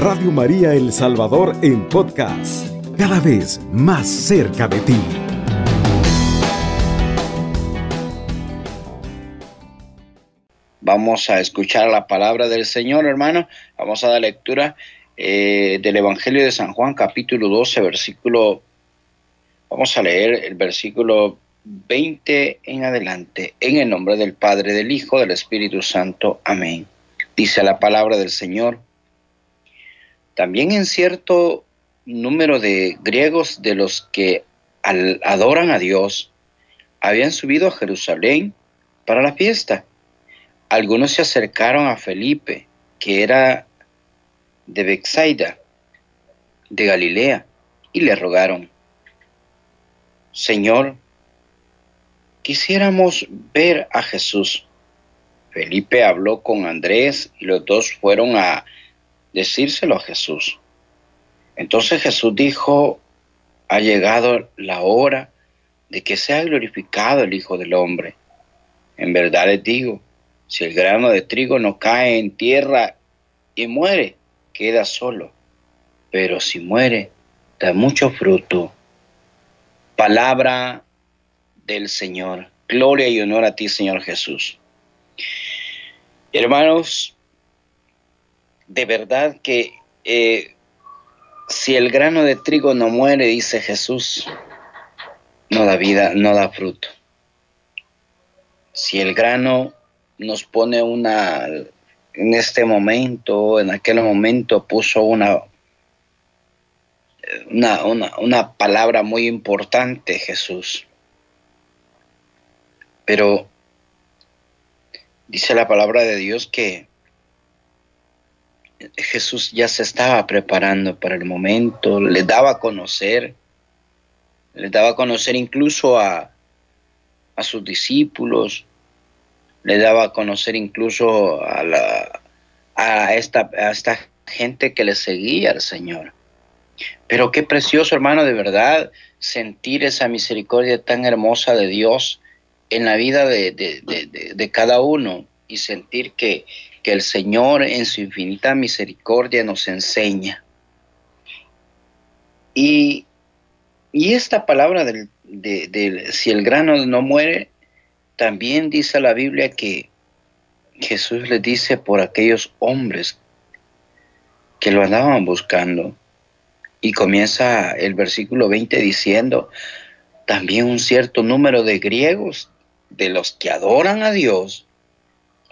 Radio María El Salvador en podcast, cada vez más cerca de ti. Vamos a escuchar la palabra del Señor, hermano. Vamos a dar lectura eh, del Evangelio de San Juan, capítulo 12, versículo. Vamos a leer el versículo 20 en adelante. En el nombre del Padre, del Hijo, del Espíritu Santo. Amén. Dice la palabra del Señor. También en cierto número de griegos de los que adoran a Dios habían subido a Jerusalén para la fiesta. Algunos se acercaron a Felipe, que era de Bexaida, de Galilea, y le rogaron, Señor, quisiéramos ver a Jesús. Felipe habló con Andrés y los dos fueron a decírselo a Jesús. Entonces Jesús dijo, ha llegado la hora de que sea glorificado el Hijo del Hombre. En verdad les digo, si el grano de trigo no cae en tierra y muere, queda solo. Pero si muere, da mucho fruto. Palabra del Señor. Gloria y honor a ti, Señor Jesús. Hermanos, de verdad que eh, si el grano de trigo no muere, dice Jesús, no da vida, no da fruto. Si el grano nos pone una, en este momento, en aquel momento puso una, una, una, una palabra muy importante Jesús. Pero dice la palabra de Dios que Jesús ya se estaba preparando para el momento, le daba a conocer, le daba a conocer incluso a, a sus discípulos, le daba a conocer incluso a, la, a, esta, a esta gente que le seguía al Señor. Pero qué precioso, hermano, de verdad, sentir esa misericordia tan hermosa de Dios en la vida de, de, de, de cada uno y sentir que, que el Señor en su infinita misericordia nos enseña. Y, y esta palabra del, de, si el grano no muere, también dice la Biblia que Jesús le dice por aquellos hombres que lo andaban buscando. Y comienza el versículo 20 diciendo, también un cierto número de griegos, de los que adoran a Dios,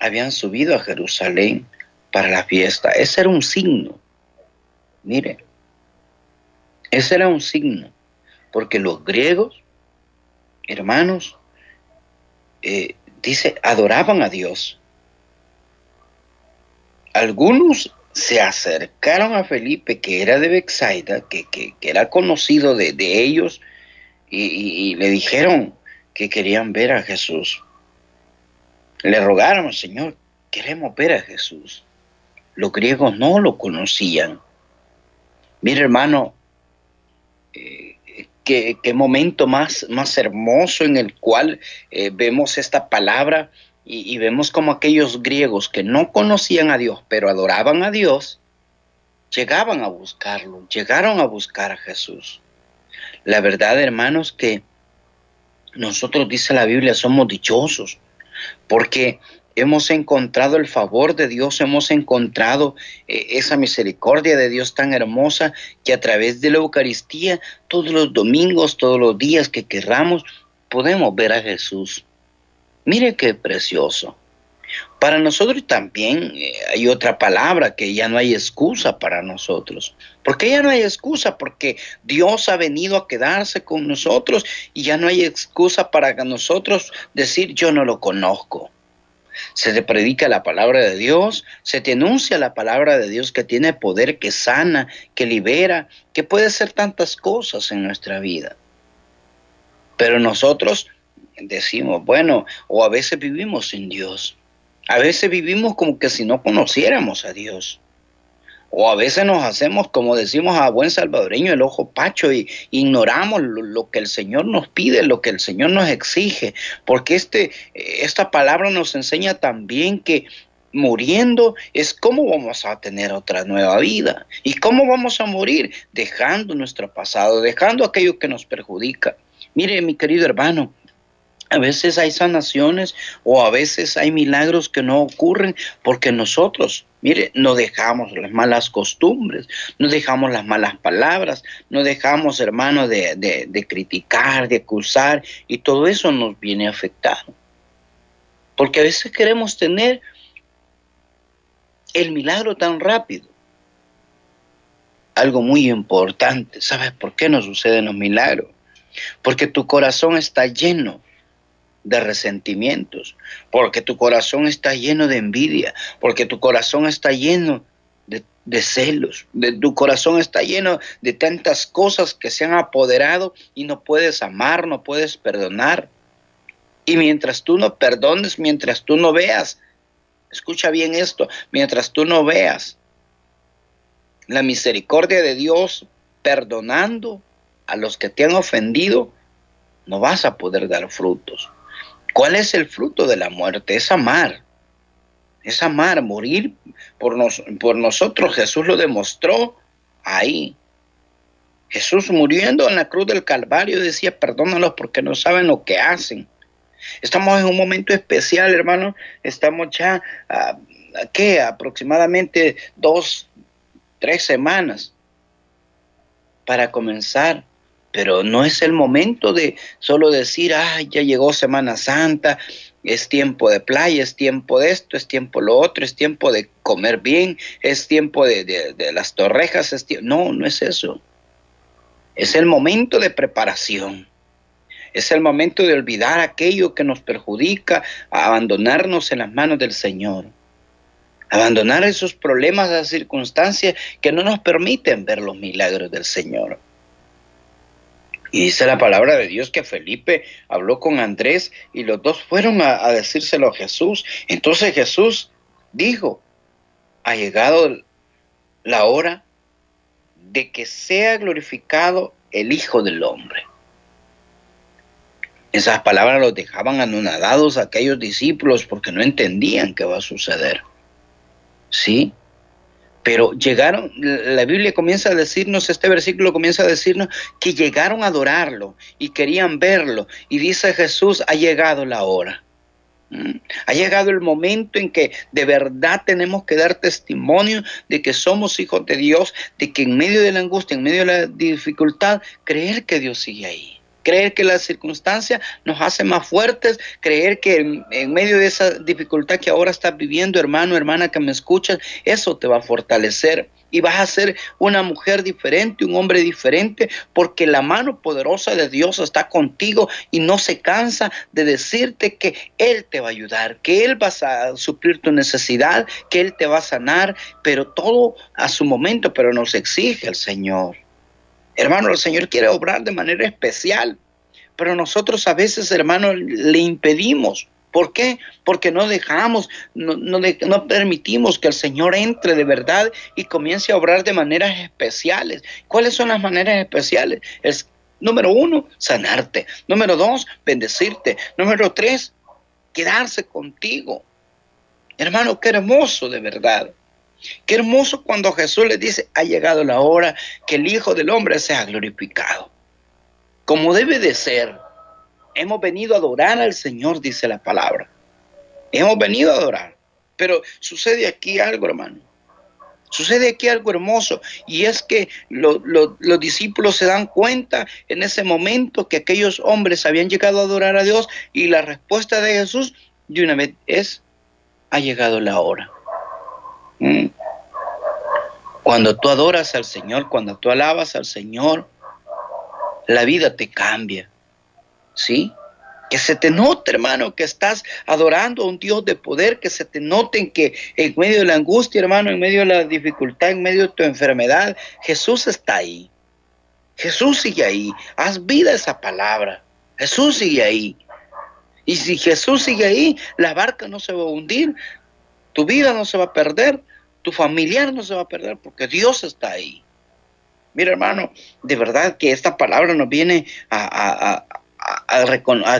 habían subido a Jerusalén para la fiesta. Ese era un signo. Mire, ese era un signo, porque los griegos, hermanos, eh, dice, adoraban a Dios. Algunos se acercaron a Felipe, que era de Bexaida, que, era conocido de, ellos, y, le dijeron que querían ver a Jesús. Le rogaron, Señor, queremos ver a Jesús. Los griegos no lo conocían. Mire, hermano, eh, qué, momento más, más hermoso en el cual eh, vemos esta palabra y, y, vemos como aquellos griegos que no conocían a Dios, pero adoraban a Dios, llegaban a buscarlo, llegaron a buscar a Jesús. La verdad, hermanos, que nosotros, dice la Biblia, somos dichosos porque hemos encontrado el favor de Dios, hemos encontrado eh, esa misericordia de Dios tan hermosa que a través de la Eucaristía, todos los domingos, todos los días que querramos, podemos ver a Jesús. Mire qué precioso. Para nosotros también eh, hay otra palabra que ya no hay excusa para nosotros. ¿Por qué ya no hay excusa? Porque Dios ha venido a quedarse con nosotros y ya no hay excusa para nosotros decir yo no lo conozco. Se te predica la palabra de Dios, se te anuncia la palabra de Dios que tiene poder, que sana, que libera, que puede hacer tantas cosas en nuestra vida. Pero nosotros decimos, bueno, o a veces vivimos sin Dios. A veces vivimos como que si no conociéramos a Dios. O a veces nos hacemos, como decimos a buen salvadoreño, el ojo pacho y ignoramos lo, que el Señor nos pide, lo que el Señor nos exige. Porque este, esta palabra nos enseña también que, muriendo es cómo vamos a tener otra nueva vida y cómo vamos a morir dejando nuestro pasado, dejando aquello que nos perjudica. Mire, mi querido hermano, a veces hay sanaciones o a veces hay milagros que no ocurren porque nosotros, mire, no dejamos las malas costumbres, no dejamos las malas palabras, no dejamos, hermano, de, de criticar, de acusar y todo eso nos viene afectado. Porque a veces queremos tener el milagro tan rápido. Algo muy importante, ¿sabes por qué no suceden los milagros? Porque tu corazón está lleno de resentimientos, porque tu corazón está lleno de envidia, porque tu corazón está lleno de, celos, de, tu corazón está lleno de tantas cosas que se han apoderado y no puedes amar, no puedes perdonar. Y mientras tú no perdones, mientras tú no veas, escucha bien esto, mientras tú no veas la misericordia de Dios perdonando a los que te han ofendido, no vas a poder dar frutos. ¿Cuál es el fruto de la muerte? Es amar. Es amar, morir por, por nosotros. Jesús lo demostró ahí. Jesús muriendo en la cruz del Calvario decía, perdónalos porque no saben lo que hacen. Estamos en un momento especial, hermano. Estamos ya, a, ¿qué? Aproximadamente dos, tres semanas para comenzar pero no es el momento de solo decir, ah, ya llegó Semana Santa, es tiempo de playa, es tiempo de esto, es tiempo lo otro, es tiempo de comer bien, es tiempo de, las torrejas, es no, no es eso. Es el momento de preparación. Es el momento de olvidar aquello que nos perjudica, abandonarnos en las manos del Señor. Abandonar esos problemas, esas circunstancias que no nos permiten ver los milagros del Señor. Y dice la palabra de Dios que Felipe habló con Andrés y los dos fueron a, decírselo a Jesús. Entonces Jesús dijo, ha llegado la hora de que sea glorificado el Hijo del Hombre. Esas palabras los dejaban anonadados aquellos discípulos porque no entendían qué va a suceder. ¿Sí? Pero llegaron, la Biblia comienza a decirnos, este versículo comienza a decirnos que llegaron a adorarlo y querían verlo. Y dice Jesús, ha llegado la hora. Mm. Ha llegado el momento en que de verdad tenemos que dar testimonio de que somos hijos de Dios, de que en medio de la angustia, en medio de la dificultad, creer que Dios sigue ahí creer que la circunstancia nos hace más fuertes, creer que en, medio de esa dificultad que ahora estás viviendo, hermano, hermana que me escuchas, eso te va a fortalecer y vas a ser una mujer diferente, un hombre diferente, porque la mano poderosa de Dios está contigo y no se cansa de decirte que Él te va a ayudar, que Él va a suplir tu necesidad, que Él te va a sanar, pero todo a su momento, pero nos exige el Señor. Hermano, el Señor quiere obrar de manera especial, pero nosotros a veces, hermano, le impedimos. ¿Por qué? Porque no dejamos, no, permitimos que el Señor entre de verdad y comience a obrar de maneras especiales. ¿Cuáles son las maneras especiales? Es, número uno, sanarte. Número dos, bendecirte. Número tres, quedarse contigo. Hermano, qué hermoso de verdad. Qué hermoso cuando Jesús le dice, ha llegado la hora que el Hijo del Hombre sea glorificado. Como debe de ser. Hemos venido a adorar al Señor, dice la palabra. Hemos venido a adorar. Pero sucede aquí algo, hermano. Sucede aquí algo hermoso y es que los discípulos se dan cuenta en ese momento que aquellos hombres habían llegado a adorar a Dios y la respuesta de Jesús de una vez es, ha llegado la hora. Mm. Cuando tú adoras al Señor, cuando tú alabas al Señor, la vida te cambia. ¿Sí? Que se te note, hermano, que estás adorando a un Dios de poder, que se te note que en medio de la angustia, hermano, en medio de la dificultad, en medio de tu enfermedad, Jesús está ahí. Jesús sigue ahí. Haz vida esa palabra. Jesús sigue ahí. Y si Jesús sigue ahí, la barca no se va a hundir, tu vida no se va a perder, tu familiar no se va a perder porque Dios está ahí. Mira, hermano, de verdad que esta palabra nos viene a,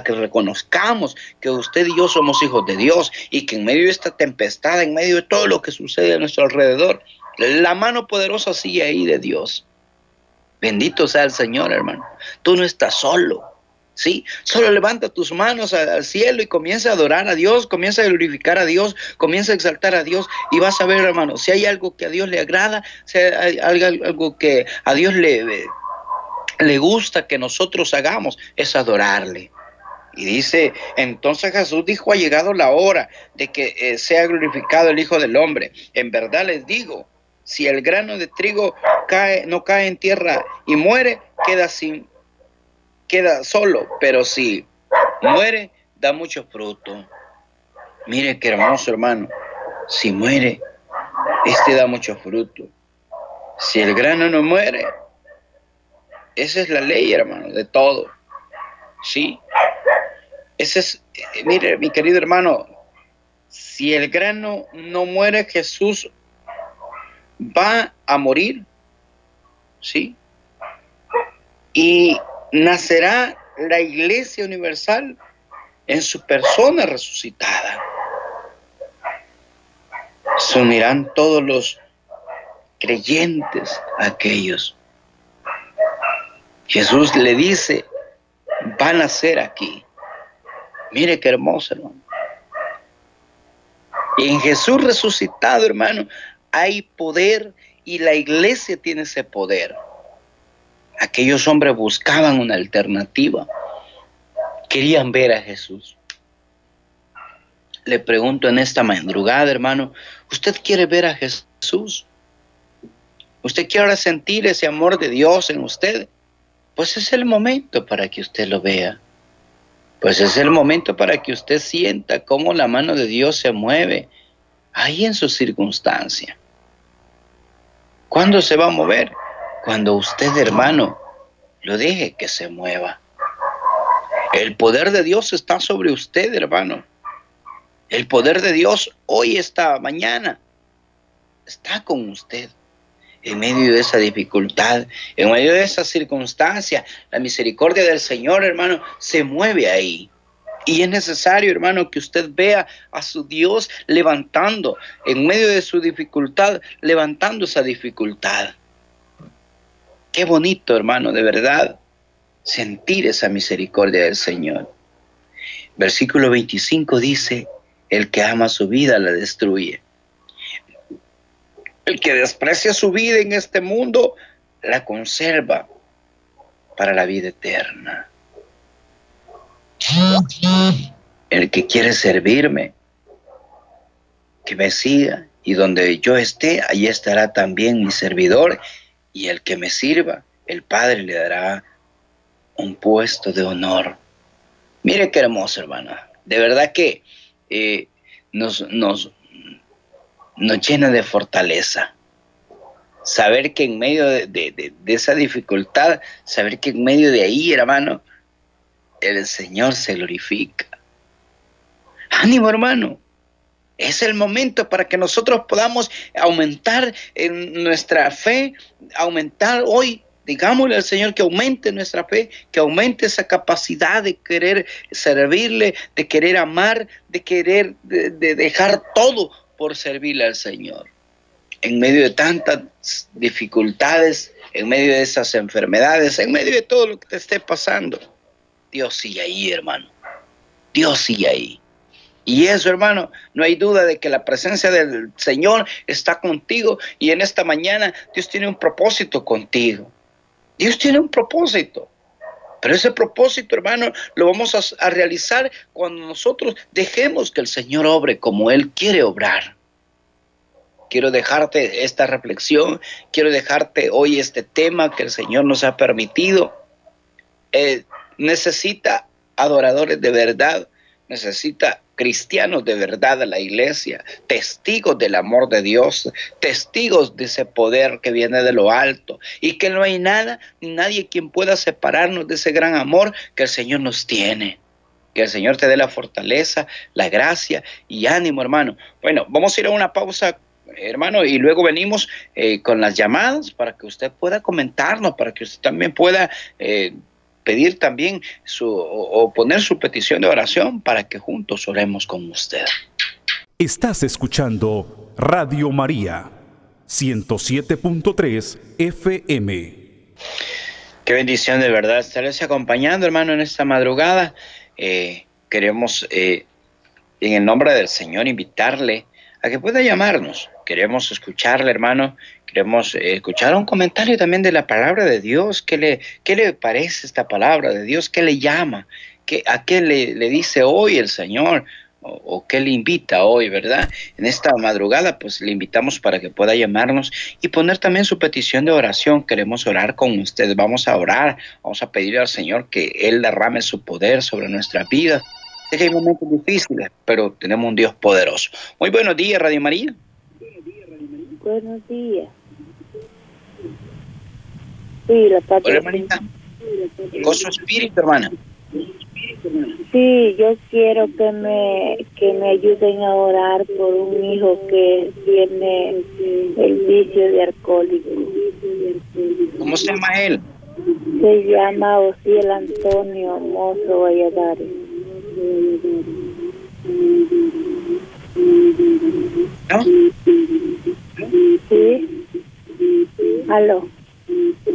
que reconozcamos que usted y yo somos hijos de Dios y que en medio de esta tempestad, en medio de todo lo que sucede a nuestro alrededor, la mano poderosa sigue ahí de Dios. Bendito sea el Señor, hermano. Tú no estás solo. ¿Sí? Solo levanta tus manos al cielo y comienza a adorar a Dios, comienza a glorificar a Dios, comienza a exaltar a Dios y vas a ver, hermano, si hay algo que a Dios le agrada, si hay algo que a Dios le, le gusta que nosotros hagamos, es adorarle. Y dice, entonces Jesús dijo, ha llegado la hora de que eh, sea glorificado el Hijo del Hombre. En verdad les digo, si el grano de trigo cae, no cae en tierra y muere, queda sin queda solo, pero si muere, da mucho fruto. Mire qué hermoso hermano, si muere, este da mucho fruto. Si el grano no muere, esa es la ley, hermano, de todo. ¿Sí? Ese es, eh, mire, mi querido hermano, si el grano no muere, Jesús va a morir. ¿Sí? Y nacerá la iglesia universal en su persona resucitada. Se unirán todos los creyentes aquellos. Jesús le dice, van a ser aquí. Mire qué hermoso, hermano. Y en Jesús resucitado, hermano, hay poder y la iglesia tiene ese poder. Aquellos hombres buscaban una alternativa. Querían ver a Jesús. Le pregunto en esta madrugada, hermano, ¿usted quiere ver a Jesús? ¿Usted quiere sentir ese amor de Dios en usted? Pues es el momento para que usted lo vea. Pues es el momento para que usted sienta cómo la mano de Dios se mueve ahí en su circunstancia. ¿Cuándo se va a mover? Cuando usted, hermano, lo deje que se mueva. El poder de Dios está sobre usted, hermano. El poder de Dios hoy, esta mañana, está con usted. En medio de esa dificultad, en medio de esa circunstancia, la misericordia del Señor, hermano, se mueve ahí. Y es necesario, hermano, que usted vea a su Dios levantando, en medio de su dificultad, levantando esa dificultad. Qué bonito, hermano, de verdad, sentir esa misericordia del Señor. Versículo 25 dice, el que ama su vida la destruye. El que desprecia su vida en este mundo la conserva para la vida eterna. El que quiere servirme, que me siga y donde yo esté, allí estará también mi servidor y el que me sirva, el Padre le dará un puesto de honor. Mire qué hermoso, hermana. De verdad que eh, nos, nos, nos llena de fortaleza. Saber que en medio de, de, esa dificultad, saber que en medio de ahí, hermano, el Señor se glorifica. Ánimo, hermano. Es el momento para que nosotros podamos aumentar en nuestra fe, aumentar hoy digámosle al Señor que aumente nuestra fe, que aumente esa capacidad de querer servirle, de querer amar, de querer de, dejar todo por servirle al Señor. En medio de tantas dificultades, en medio de esas enfermedades, en medio de todo lo que te esté pasando, Dios sigue ahí, hermano. Dios sigue ahí. Y eso, hermano, no hay duda de que la presencia del Señor está contigo y en esta mañana Dios tiene un propósito contigo. Dios tiene un propósito. Pero ese propósito, hermano, lo vamos a, realizar cuando nosotros dejemos que el Señor obre como Él quiere obrar. Quiero dejarte esta reflexión, quiero dejarte hoy este tema que el Señor nos ha permitido. Eh, necesita adoradores de verdad, necesita cristianos de verdad de la iglesia, testigos del amor de Dios, testigos de ese poder que viene de lo alto y que no hay nada ni nadie quien pueda separarnos de ese gran amor que el Señor nos tiene. Que el Señor te dé la fortaleza, la gracia y ánimo, hermano. Bueno, vamos a ir a una pausa hermano, y luego venimos eh, con las llamadas para que usted pueda comentarnos, para que usted también pueda eh, pedir también su, o poner su petición de oración para que juntos oremos con usted. Estás escuchando Radio María 107.3 FM. Qué bendición de verdad estarles acompañando, hermano, en esta madrugada. Eh, queremos, eh, en el nombre del Señor, invitarle a que pueda llamarnos. Queremos escucharle, hermano. Queremos eh, escuchar un comentario también de la palabra de Dios. ¿Qué le, qué le parece esta palabra de Dios? ¿Qué le llama? ¿Qué, ¿A qué le, le dice hoy el Señor? o, qué le invita hoy, ¿verdad? En esta madrugada, pues le invitamos para que pueda llamarnos y poner también su petición de oración. Queremos orar con usted. Vamos a orar, vamos a pedirle al Señor que Él derrame su poder sobre nuestra vida. Sé que hay momentos difíciles, pero tenemos un Dios poderoso. Muy buenos días, Radio María. Buenos días. Sí, la Hola, hermanita. Con su espíritu, hermana. Sí, yo quiero que me que me ayuden a orar por un hijo que tiene el vicio de alcohólico. ¿Cómo se llama él? Se llama Osiel Antonio Mozo Valladares. ¿No? Sí. Aló.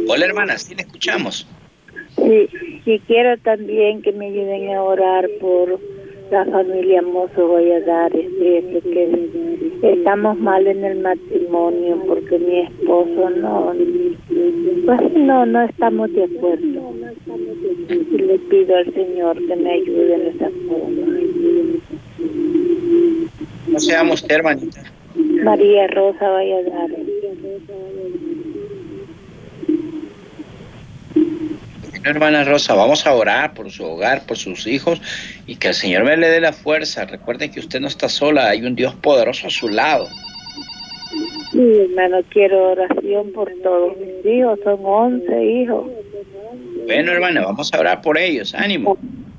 Hola hermana, sí le escuchamos. Sí, y quiero también que me ayuden a orar por la familia Mozo Valladares, que estamos mal en el matrimonio porque mi esposo no, pues no, no estamos de acuerdo. Y le pido al Señor que me ayude en esa forma. ¿Cómo se llama usted, hermanita? María Rosa Valladares. Hermana Rosa, vamos a orar por su hogar, por sus hijos y que el Señor me le dé la fuerza. Recuerde que usted no está sola, hay un Dios poderoso a su lado. Sí, hermano, quiero oración por todos mis hijos, son 11 hijos. Bueno, hermana, vamos a orar por ellos, ánimo.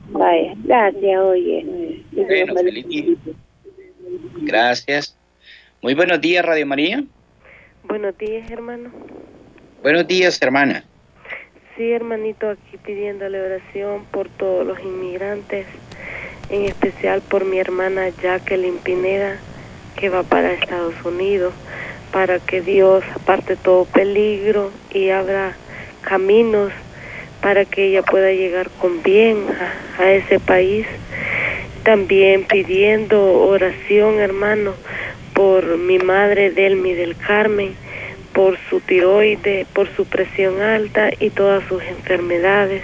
Vaya, gracias, oye. Bueno, feliz día. Gracias. Muy buenos días, Radio María. Buenos días, hermano. Buenos días, hermana. Sí, hermanito, aquí pidiéndole oración por todos los inmigrantes, en especial por mi hermana Jacqueline Pineda, que va para Estados Unidos, para que Dios aparte todo peligro y abra caminos para que ella pueda llegar con bien a, a ese país. También pidiendo oración, hermano, por mi madre Delmi del Carmen, por su tiroide, por su presión alta y todas sus enfermedades.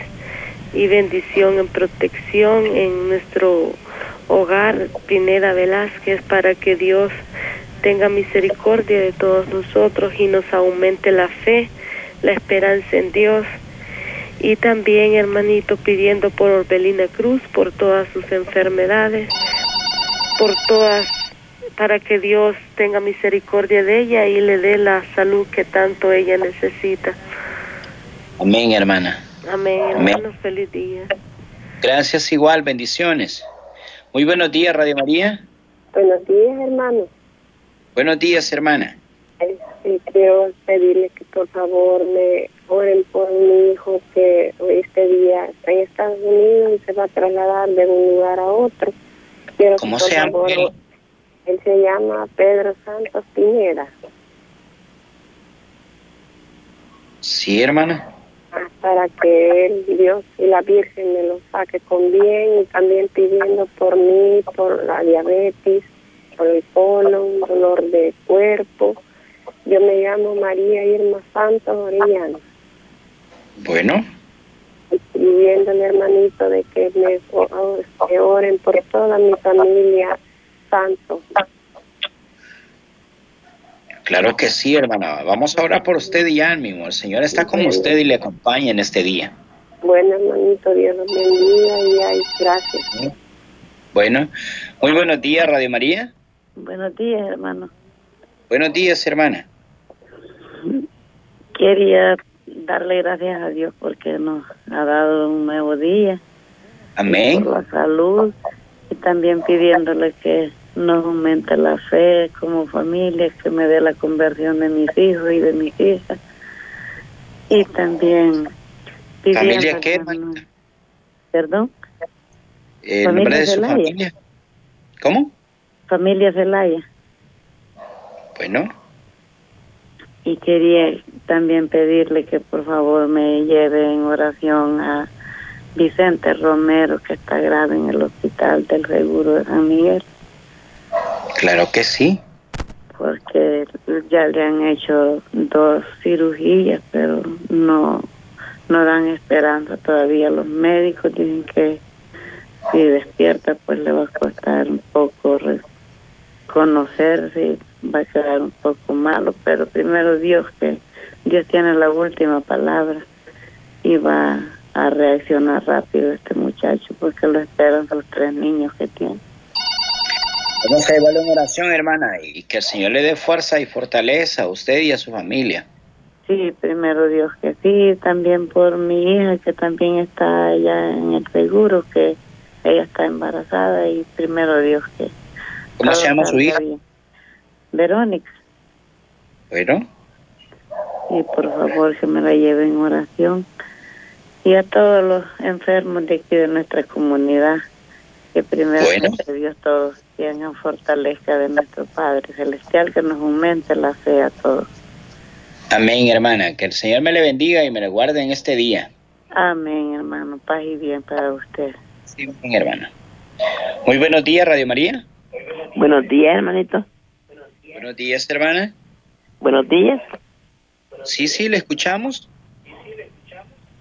Y bendición en protección en nuestro hogar, Pineda Velázquez, para que Dios tenga misericordia de todos nosotros y nos aumente la fe, la esperanza en Dios. Y también, hermanito, pidiendo por Orbelina Cruz, por todas sus enfermedades, por todas para que Dios tenga misericordia de ella y le dé la salud que tanto ella necesita. Amén, hermana. Amén, hermano. Feliz día. Gracias igual, bendiciones. Muy buenos días, Radio María. Buenos días, hermano. Buenos días, hermana. Sí, quiero pedirle que por favor me oren por mi hijo que este día está en Estados Unidos y se va a trasladar de un lugar a otro. Quiero ¿Cómo se llama él se llama Pedro Santos Piñera. Sí, hermana. Para que él, Dios y la Virgen me lo saque con bien y también pidiendo por mí, por la diabetes, por el colon, dolor de cuerpo. Yo me llamo María Irma Santos Orellana. Bueno. Pidiéndole, hermanito, de que me oren por toda mi familia Santo. Claro que sí, hermana. Vamos a orar por usted y ya mismo. El Señor está con usted y le acompaña en este día. Bueno, hermanito, Dios los bendiga y ay, gracias. Bueno, muy buenos días, Radio María. Buenos días, hermano. Buenos días, hermana. Quería darle gracias a Dios porque nos ha dado un nuevo día. Amén. Por la salud y también pidiéndole que nos aumente la fe como familia, que me dé la conversión de mis hijos y de mis hijas. Y también ¿Familia qué? Perdón. ¿El nombre de su Zelaya. familia? ¿Cómo? Familia Zelaya. Bueno, Y quería también pedirle que por favor me lleve en oración a Vicente Romero, que está grave en el hospital del Seguro de San Miguel, claro que sí. porque ya le han hecho dos cirugías, pero no, no dan esperanza todavía. Los médicos dicen que si despierta, pues le va a costar un poco reconocerse, va a quedar un poco malo, pero primero Dios, que Dios tiene la última palabra y va a reaccionar rápido este muchacho, porque lo esperan los tres niños que tiene. Vamos a llevarle una oración, hermana, y que el Señor le dé fuerza y fortaleza a usted y a su familia. Sí, primero Dios que sí, también por mi hija que también está allá en el seguro, que ella está embarazada y primero Dios que... ¿Cómo se llama su hija? bien. Verónica, Bueno, y por favor que me la lleve en oración. Y a todos los enfermos de aquí de nuestra comunidad, que primero Bueno. que Dios todos tengan fortaleza de nuestro Padre Celestial, que nos aumente la fe a todos. amén, hermana. Que el Señor me le bendiga y me le guarde en este día. Amén, hermano. Paz y bien para usted. Sí, amén, hermana. Muy buenos días, Radio María. Buenos días, hermanito. Buenos días, hermana. Buenos días. Sí, sí, le escuchamos.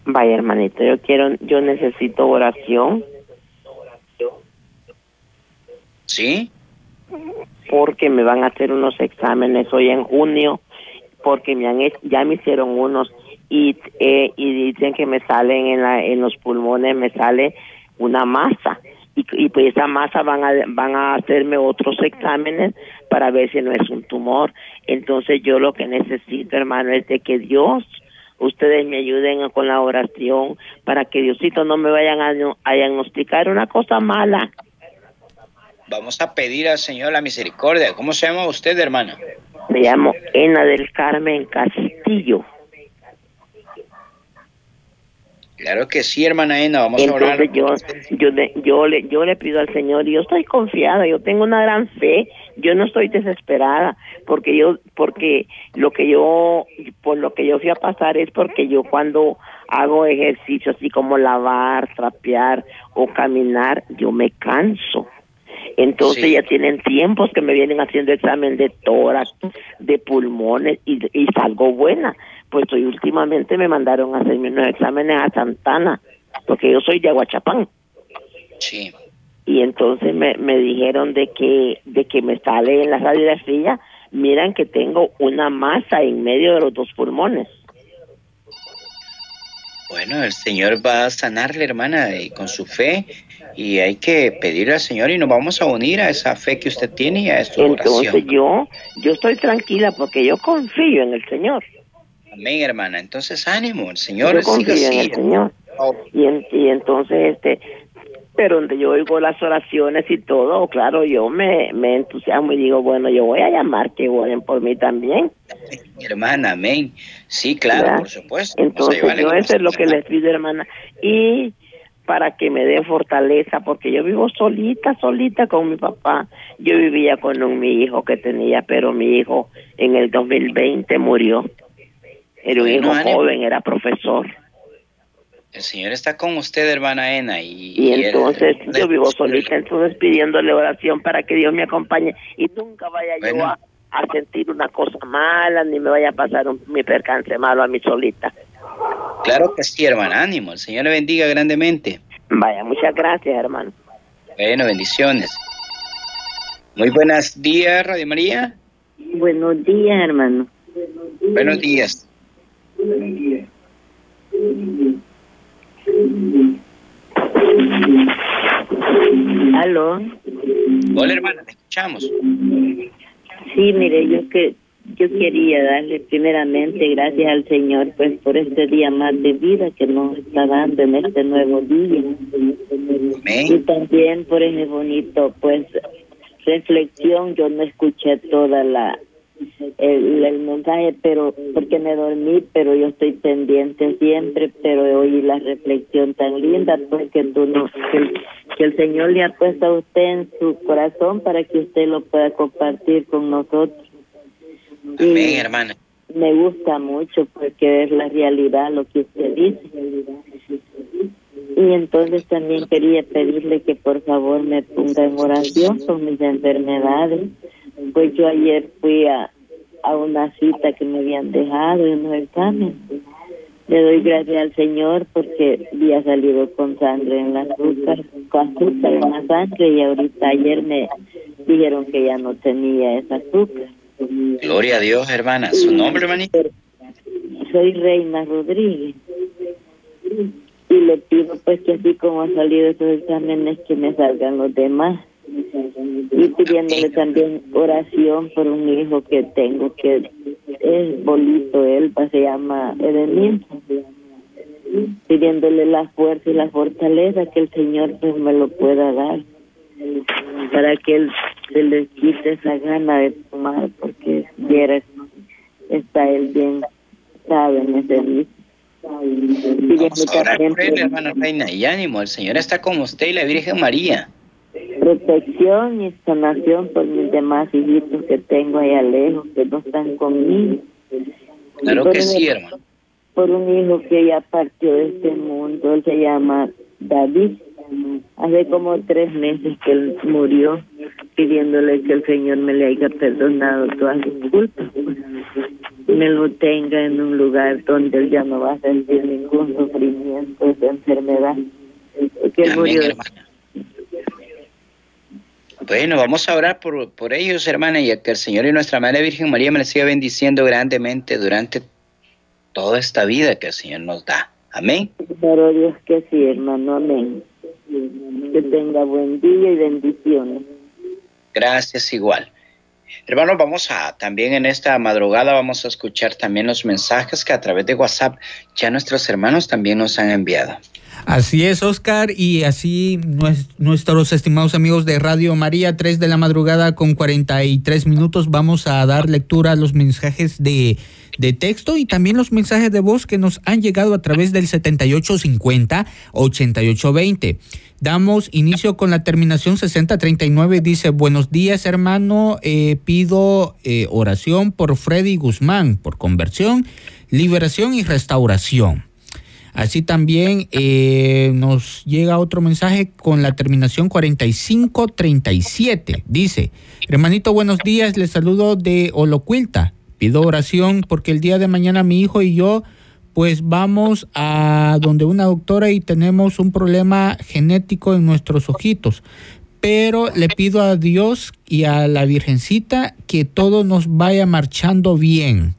Vaya, hermanito, yo quiero, yo necesito oración Sí, porque me van a hacer unos exámenes hoy en junio, porque me han, ya me hicieron unos y, eh, y dicen que me salen en, la, en los pulmones, me sale una masa. Y, pues esa masa van a, van a hacerme otros exámenes para ver si no es un tumor. Entonces yo lo que necesito, hermano, es de que Dios, ustedes me ayuden con la oración para que Diosito no me vayan a diagnosticar una cosa mala. Vamos a pedir al Señor la misericordia. ¿Cómo se llama usted, hermana? Me llamo Ena del Carmen Castillo. Claro que sí, hermana Ena. Vamos a orar. Yo, yo, le, yo, le, yo le pido al Señor, y yo estoy confiada, yo tengo una gran fe, yo no estoy desesperada, porque yo, porque lo que yo, por lo que yo fui a pasar es porque yo cuando hago ejercicio así como lavar, trapear o caminar, yo me canso. Entonces Sí. ya tienen tiempos que me vienen haciendo examen de tórax, de pulmones y, y salgo buena. Pues hoy últimamente me mandaron a hacerme unos exámenes a Santana, porque yo soy de Aguachapán. Sí. Y entonces me, me dijeron de que, de que me sale en la radiografía, miran que tengo una masa en medio de los dos pulmones. Bueno, el Señor va a sanarle, hermana, y con su fe. Y hay que pedirle al Señor y nos vamos a unir a esa fe que usted tiene y a su Entonces oración. yo, yo estoy tranquila porque yo confío en el Señor. Amén, hermana. Entonces, ánimo. El Señor yo siga confío en así. el Señor. Y, en- y entonces, este, pero donde yo oigo las oraciones y todo, claro, yo me, me entusiasmo y digo, bueno, yo voy a llamar que oren por mí también. Hermana, amén. Sí, claro, ¿verdad? por supuesto. Entonces, yo eso es lo que les pido, hermana. Y para que me den fortaleza, porque yo vivo solita, solita con mi papá. Yo vivía con un, mi hijo que tenía, pero mi hijo en el 2020 murió. Era un hijo joven, era profesor. El Señor está con usted, hermana Ena. Y, Y él- entonces yo vivo solita, entonces pidiéndole oración para que Dios me acompañe y nunca vaya yo a, a sentir una cosa mala, ni me vaya a pasar un, mi percance malo a mí solita. Claro que sí, hermana. Ánimo. El Señor le bendiga grandemente. Vaya, muchas gracias, hermano. Bueno, bendiciones. Muy buenos días, Radio María. Buenos días, hermano. Buenos días. Aló. Hola, hermana, te escuchamos. Sí, mire, yo que yo quería darle primeramente gracias al Señor pues por este día más de vida que nos está dando en este nuevo día. Y también por ese bonito pues reflexión, yo no escuché toda la el, el, mensaje, pero porque me dormí, pero yo estoy pendiente siempre, pero oí la reflexión tan linda, porque tú no, que el, que el Señor le ha puesto a usted en su corazón para que usted lo pueda compartir con nosotros. Amén, hermana. Me gusta mucho porque es la realidad lo que usted dice. Y entonces también quería pedirle que por favor me ponga en oración con mis enfermedades. Pues yo ayer fui a, a una cita que me habían dejado en un examen. Le doy gracias al Señor porque había salido con sangre en la azúcar, con azúcar en la sangre y ahorita ayer me dijeron que ya no tenía esa azúcar. Gloria a Dios, hermana. ¿Su nombre, hermanita? Soy Reina Rodríguez. Y le pido pues que así como han salido esos exámenes que me salgan los demás y pidiéndole también oración por un hijo que tengo que es bolito él pues, se llama Edenil pidiéndole la fuerza y la fortaleza que el Señor pues me lo pueda dar para que él se le quite esa gana de tomar porque quiera está él bien sabe en ese Vamos a orar por él, hermana Reina, y ánimo, el Señor está con usted y la Virgen María protección y sanación por mis demás hijitos que tengo allá lejos, que no están conmigo. Claro que sí, hermano. Por un hijo que ya partió de este mundo, él se llama David. Hace como tres meses que él murió, pidiéndole que el Señor me le haya perdonado todas sus culpas. Me lo tenga en un lugar donde él ya no va a sentir ningún sufrimiento de enfermedad. Que él murió. Bueno, vamos a orar por, por ellos, hermana, y que el Señor y nuestra Madre Virgen María me les siga bendiciendo grandemente durante toda esta vida que el Señor nos da. Amén. Dios que sí, hermano, amén. Que tenga buen día y bendiciones. Gracias igual. Hermanos, vamos a también en esta madrugada vamos a escuchar también los mensajes que a través de WhatsApp ya nuestros hermanos también nos han enviado. Así es, Oscar, y así nuestros estimados amigos de Radio María, 3 de la madrugada con 43 minutos, vamos a dar lectura a los mensajes de, de texto y también los mensajes de voz que nos han llegado a través del 7850-8820. Damos inicio con la terminación 6039. Dice, buenos días hermano, eh, pido eh, oración por Freddy Guzmán, por conversión, liberación y restauración. Así también eh, nos llega otro mensaje con la terminación 4537. Dice, hermanito, buenos días, les saludo de Olocuilta. Pido oración porque el día de mañana mi hijo y yo pues vamos a donde una doctora y tenemos un problema genético en nuestros ojitos. Pero le pido a Dios y a la Virgencita que todo nos vaya marchando bien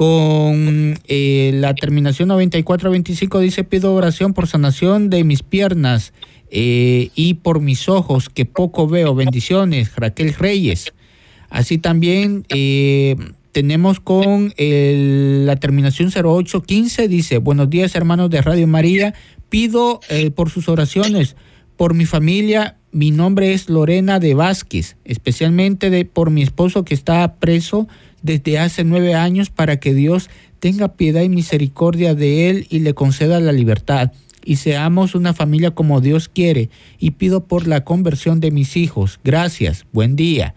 con eh, la terminación 9425 dice pido oración por sanación de mis piernas eh, y por mis ojos que poco veo. Bendiciones, Raquel Reyes. Así también eh, tenemos con la terminación 0815 dice buenos días hermanos de Radio María. Pido por sus oraciones por mi familia. Mi nombre es Lorena de Vázquez, especialmente de, por mi esposo que está preso desde hace nueve años para que Dios tenga piedad y misericordia de él y le conceda la libertad y seamos una familia como Dios quiere. Y pido por la conversión de mis hijos. Gracias. Buen día.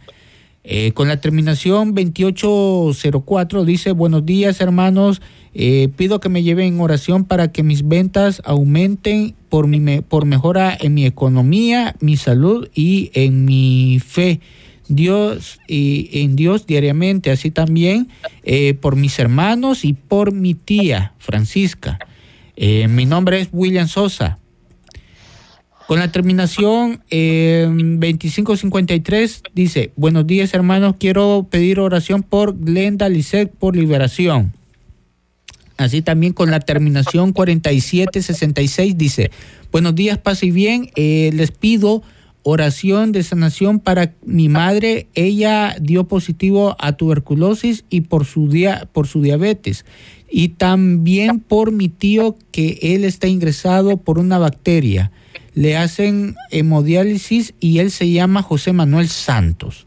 Eh, con la terminación 2804 dice, buenos días hermanos, eh, pido que me lleven en oración para que mis ventas aumenten por, mi, por mejora en mi economía, mi salud y en mi fe. Dios y en Dios diariamente, así también eh, por mis hermanos y por mi tía Francisca. Eh, mi nombre es William Sosa. Con la terminación 2553 eh, dice, buenos días hermanos, quiero pedir oración por Glenda Lisset por liberación. Así también con la terminación 4766 dice, buenos días, paz y bien, les pido oración de sanación para mi madre. Ella dio positivo a tuberculosis y por su, dia, por su diabetes. Y también por mi tío que él está ingresado por una bacteria. Le hacen hemodiálisis y él se llama José Manuel Santos.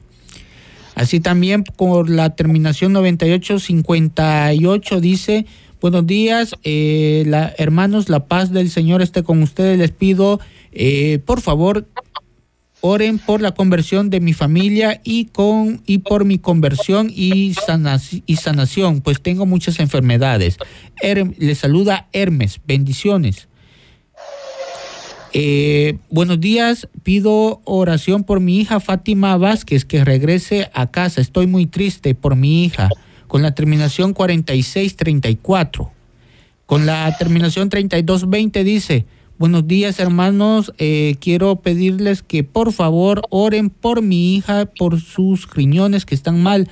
Así también por la terminación 9858 dice, buenos días, eh, la, hermanos, la paz del Señor esté con ustedes. Les pido, eh, por favor, oren por la conversión de mi familia y con y por mi conversión y, y sanación, pues tengo muchas enfermedades. le saluda Hermes, bendiciones. Eh, buenos días, pido oración por mi hija Fátima Vázquez que regrese a casa. Estoy muy triste por mi hija con la terminación 4634. Con la terminación 3220 dice, buenos días hermanos, eh, quiero pedirles que por favor oren por mi hija, por sus riñones que están mal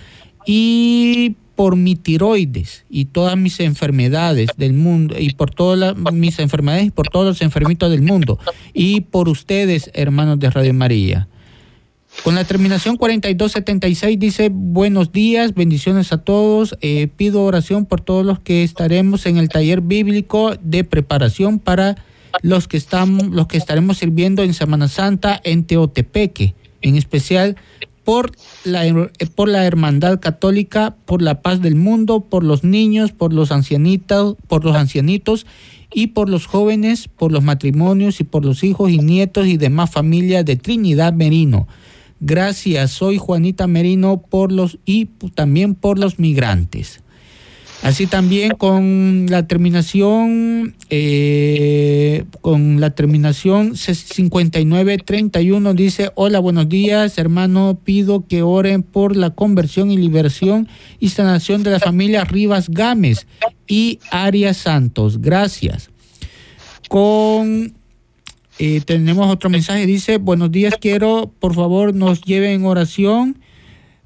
y por mi tiroides y todas mis enfermedades del mundo y por todas mis enfermedades y por todos los enfermitos del mundo y por ustedes, hermanos de Radio María. Con la terminación 4276 dice, buenos días, bendiciones a todos. Eh, pido oración por todos los que estaremos en el taller bíblico de preparación para los que, estamos, los que estaremos sirviendo en Semana Santa en Teotepeque, en especial por la, por la hermandad católica, por la paz del mundo, por los niños, por los ancianitos, por los ancianitos y por los jóvenes, por los matrimonios y por los hijos y nietos y demás familias de Trinidad Merino. Gracias, soy Juanita Merino por los y también por los migrantes. Así también con la terminación, eh, con la terminación 5931 dice, hola, buenos días, hermano, pido que oren por la conversión y liberación y sanación de la familia Rivas Gámez y Arias Santos. Gracias. Con eh, tenemos otro mensaje, dice, buenos días, quiero, por favor, nos lleven en oración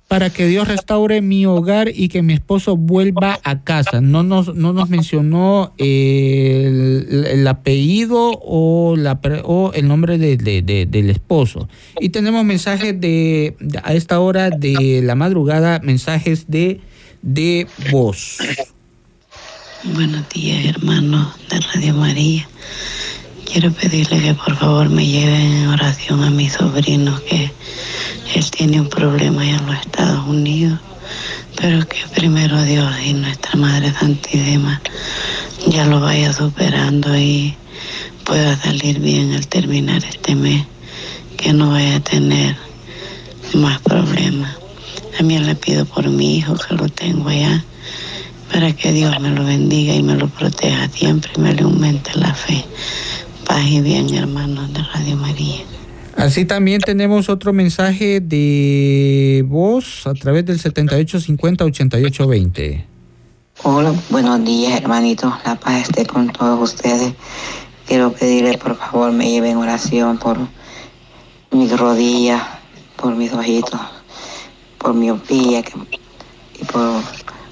para que Dios restaure mi hogar y que mi esposo vuelva a casa. No nos, no nos mencionó el, apellido o, la, o el nombre del esposo. Y tenemos mensajes de, a esta hora de la madrugada, mensajes de, de voz. Buenos días, hermano de Radio María. Quiero pedirle que por favor me lleven en oración a mi sobrino que él tiene un problema en los Estados Unidos, pero que primero Dios y nuestra Madre Santísima ya lo vaya superando y pueda salir bien al terminar este mes, que no vaya a tener más problemas. También le pido por mi hijo que lo tengo allá, para que Dios me lo bendiga y me lo proteja siempre y me le aumente la fe. Paz y bien, hermanos de Radio María. Así también tenemos otro mensaje de voz a través del 7850-8820. Hola, buenos días, hermanitos. La paz esté con todos ustedes. Quiero pedirles, por favor, me lleven oración por mis rodillas, por mis ojitos, por mi opilla y por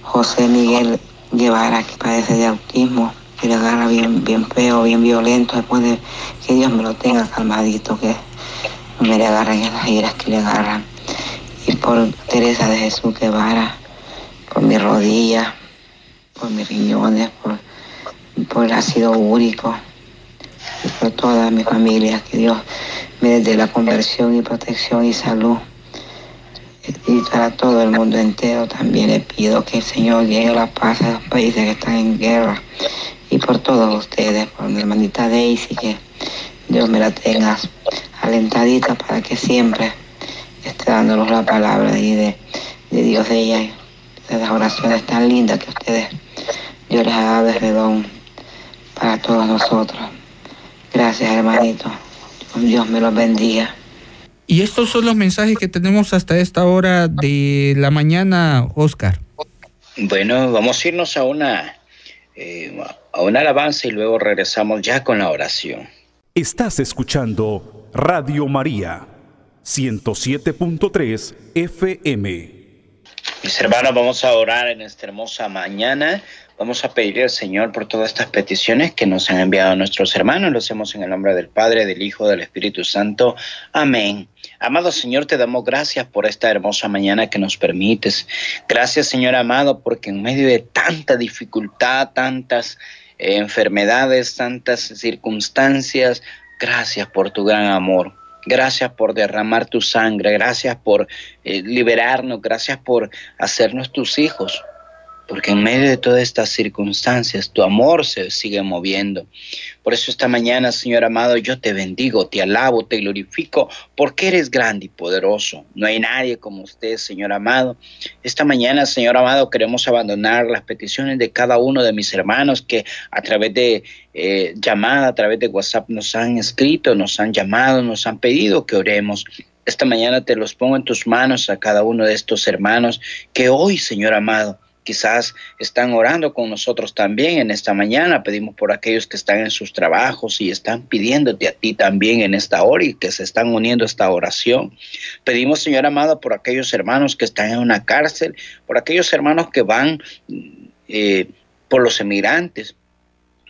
José Miguel Guevara, que padece de autismo que le agarra bien, bien feo, bien violento, después de que Dios me lo tenga calmadito, que no me le agarren en las iras que le agarran. Y por Teresa de Jesús Guevara, por mis rodillas, por mis riñones, por, por el ácido úrico, y por toda mi familia, que Dios me dé la conversión y protección y salud. Y para todo el mundo entero también le pido que el Señor llegue la paz a los países que están en guerra y por todos ustedes, por mi hermanita Daisy, que Dios me la tenga alentadita para que siempre esté dándonos la palabra y de, Dios de ella, de las oraciones tan lindas que ustedes, Dios les ha dado de redón para todos nosotros. Gracias, hermanito. Dios me los bendiga. Y estos son los mensajes que tenemos hasta esta hora de la mañana, Oscar. Bueno, vamos a irnos a una eh, a una alabanza y luego regresamos ya con la oración. Estás escuchando Radio María 107.3 FM. Mis hermanos, vamos a orar en esta hermosa mañana. Vamos a pedirle al Señor por todas estas peticiones que nos han enviado nuestros hermanos. Lo hacemos en el nombre del Padre, del Hijo, del Espíritu Santo. Amén. Amado Señor, te damos gracias por esta hermosa mañana que nos permites. Gracias, Señor amado, porque en medio de tanta dificultad, tantas enfermedades, tantas circunstancias, gracias por tu gran amor. Gracias por derramar tu sangre, gracias por eh, liberarnos, gracias por hacernos tus hijos porque en medio de todas estas circunstancias tu amor se sigue moviendo. Por eso esta mañana, Señor amado, yo te bendigo, te alabo, te glorifico, porque eres grande y poderoso. No hay nadie como usted, Señor amado. Esta mañana, Señor amado, queremos abandonar las peticiones de cada uno de mis hermanos que a través de eh, llamada, a través de WhatsApp nos han escrito, nos han llamado, nos han pedido que oremos. Esta mañana te los pongo en tus manos a cada uno de estos hermanos que hoy, Señor amado, quizás están orando con nosotros también en esta mañana. Pedimos por aquellos que están en sus trabajos y están pidiéndote a ti también en esta hora y que se están uniendo a esta oración. Pedimos, Señor amado, por aquellos hermanos que están en una cárcel, por aquellos hermanos que van eh, por los emigrantes,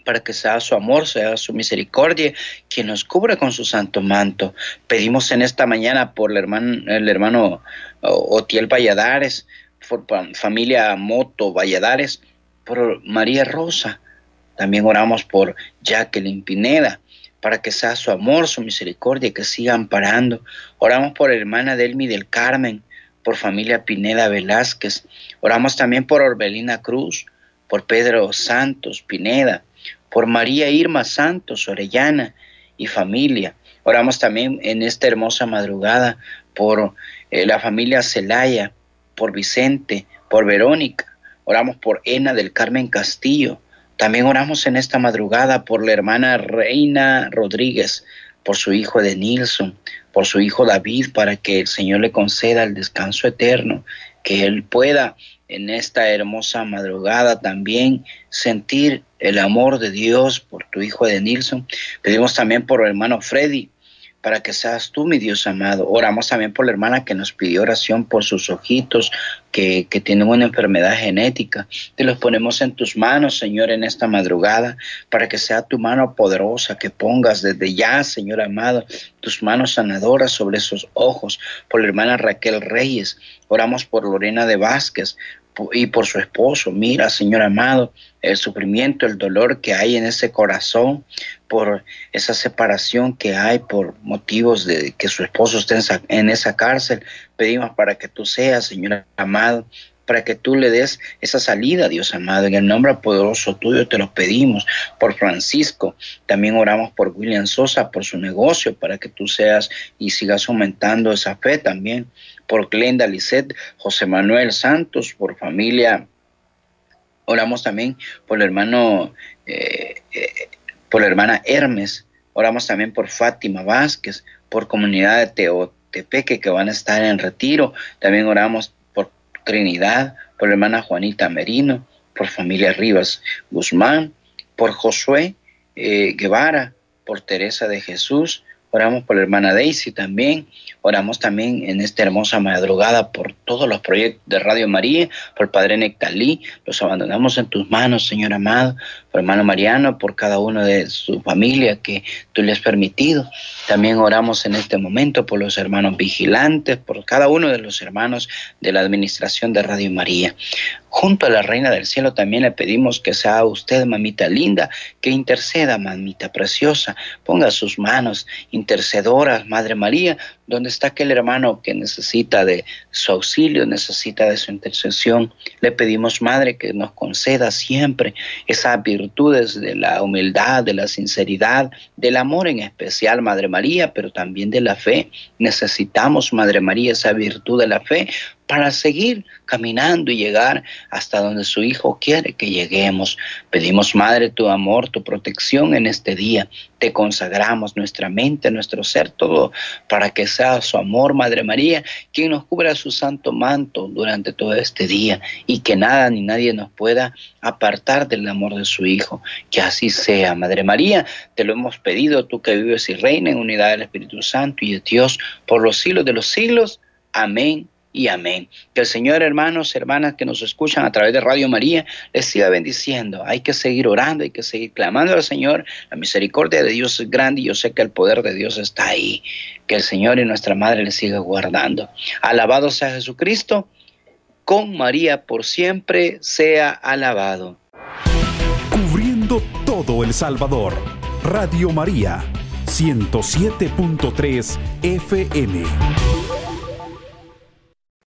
para que sea su amor, sea su misericordia, quien nos cubra con su santo manto. Pedimos en esta mañana por el hermano, el hermano Otiel Valladares, por familia Moto Valladares, por María Rosa. También oramos por Jacqueline Pineda, para que sea su amor, su misericordia, que siga amparando. Oramos por hermana Delmi del Carmen, por familia Pineda Velázquez. Oramos también por Orbelina Cruz, por Pedro Santos Pineda, por María Irma Santos Orellana y familia. Oramos también en esta hermosa madrugada por eh, la familia Celaya, por Vicente, por Verónica, oramos por Ena del Carmen Castillo. También oramos en esta madrugada por la hermana Reina Rodríguez, por su hijo de Nilsson, por su hijo David, para que el Señor le conceda el descanso eterno, que él pueda en esta hermosa madrugada también sentir el amor de Dios por tu hijo de Nilsson. Pedimos también por el hermano Freddy, para que seas tú, mi Dios amado. Oramos también por la hermana que nos pidió oración por sus ojitos, que, que tienen una enfermedad genética. Te los ponemos en tus manos, Señor, en esta madrugada, para que sea tu mano poderosa, que pongas desde ya, Señor amado, tus manos sanadoras sobre esos ojos. Por la hermana Raquel Reyes. Oramos por Lorena de Vázquez, y por su esposo. Mira, Señor amado, el sufrimiento, el dolor que hay en ese corazón por esa separación que hay por motivos de que su esposo esté en esa cárcel. Pedimos para que tú seas, Señor amado, para que tú le des esa salida, Dios amado. En el nombre poderoso tuyo te lo pedimos por Francisco. También oramos por William Sosa, por su negocio, para que tú seas y sigas aumentando esa fe también. Por Glenda Lisset, José Manuel Santos, por familia. Oramos también por el hermano, eh, eh, por la hermana Hermes. Oramos también por Fátima Vázquez, por comunidad de Teotepeque que van a estar en retiro. También oramos Trinidad, por la hermana Juanita Merino, por familia Rivas Guzmán, por Josué eh, Guevara, por Teresa de Jesús, oramos por la hermana Daisy también, oramos también en esta hermosa madrugada por todos los proyectos de Radio María, por Padre Nectalí, los abandonamos en tus manos, Señor amado, hermano Mariano, por cada uno de su familia que tú le has permitido. También oramos en este momento por los hermanos vigilantes, por cada uno de los hermanos de la administración de Radio María. Junto a la Reina del Cielo también le pedimos que sea usted, mamita linda, que interceda, mamita preciosa, ponga sus manos intercedoras, Madre María, donde está aquel hermano que necesita de su auxilio, necesita de su intercesión. Le pedimos, Madre, que nos conceda siempre esas virtudes de la humildad, de la sinceridad, del amor en especial, Madre María, pero también de la fe. Necesitamos, Madre María, esa virtud de la fe para seguir caminando y llegar hasta donde su Hijo quiere que lleguemos. Pedimos, Madre, tu amor, tu protección en este día. Te consagramos nuestra mente, nuestro ser, todo, para que sea su amor, Madre María, quien nos cubra su santo manto durante todo este día y que nada ni nadie nos pueda apartar del amor de su Hijo. Que así sea, Madre María, te lo hemos pedido, tú que vives y reinas en unidad del Espíritu Santo y de Dios por los siglos de los siglos. Amén y amén. Que el Señor, hermanos, hermanas que nos escuchan a través de Radio María, les siga bendiciendo. Hay que seguir orando, hay que seguir clamando al Señor. La misericordia de Dios es grande y yo sé que el poder de Dios está ahí. Que el Señor y nuestra Madre les siga guardando. Alabado sea Jesucristo. Con María por siempre sea alabado. Cubriendo todo El Salvador. Radio María 107.3 FM.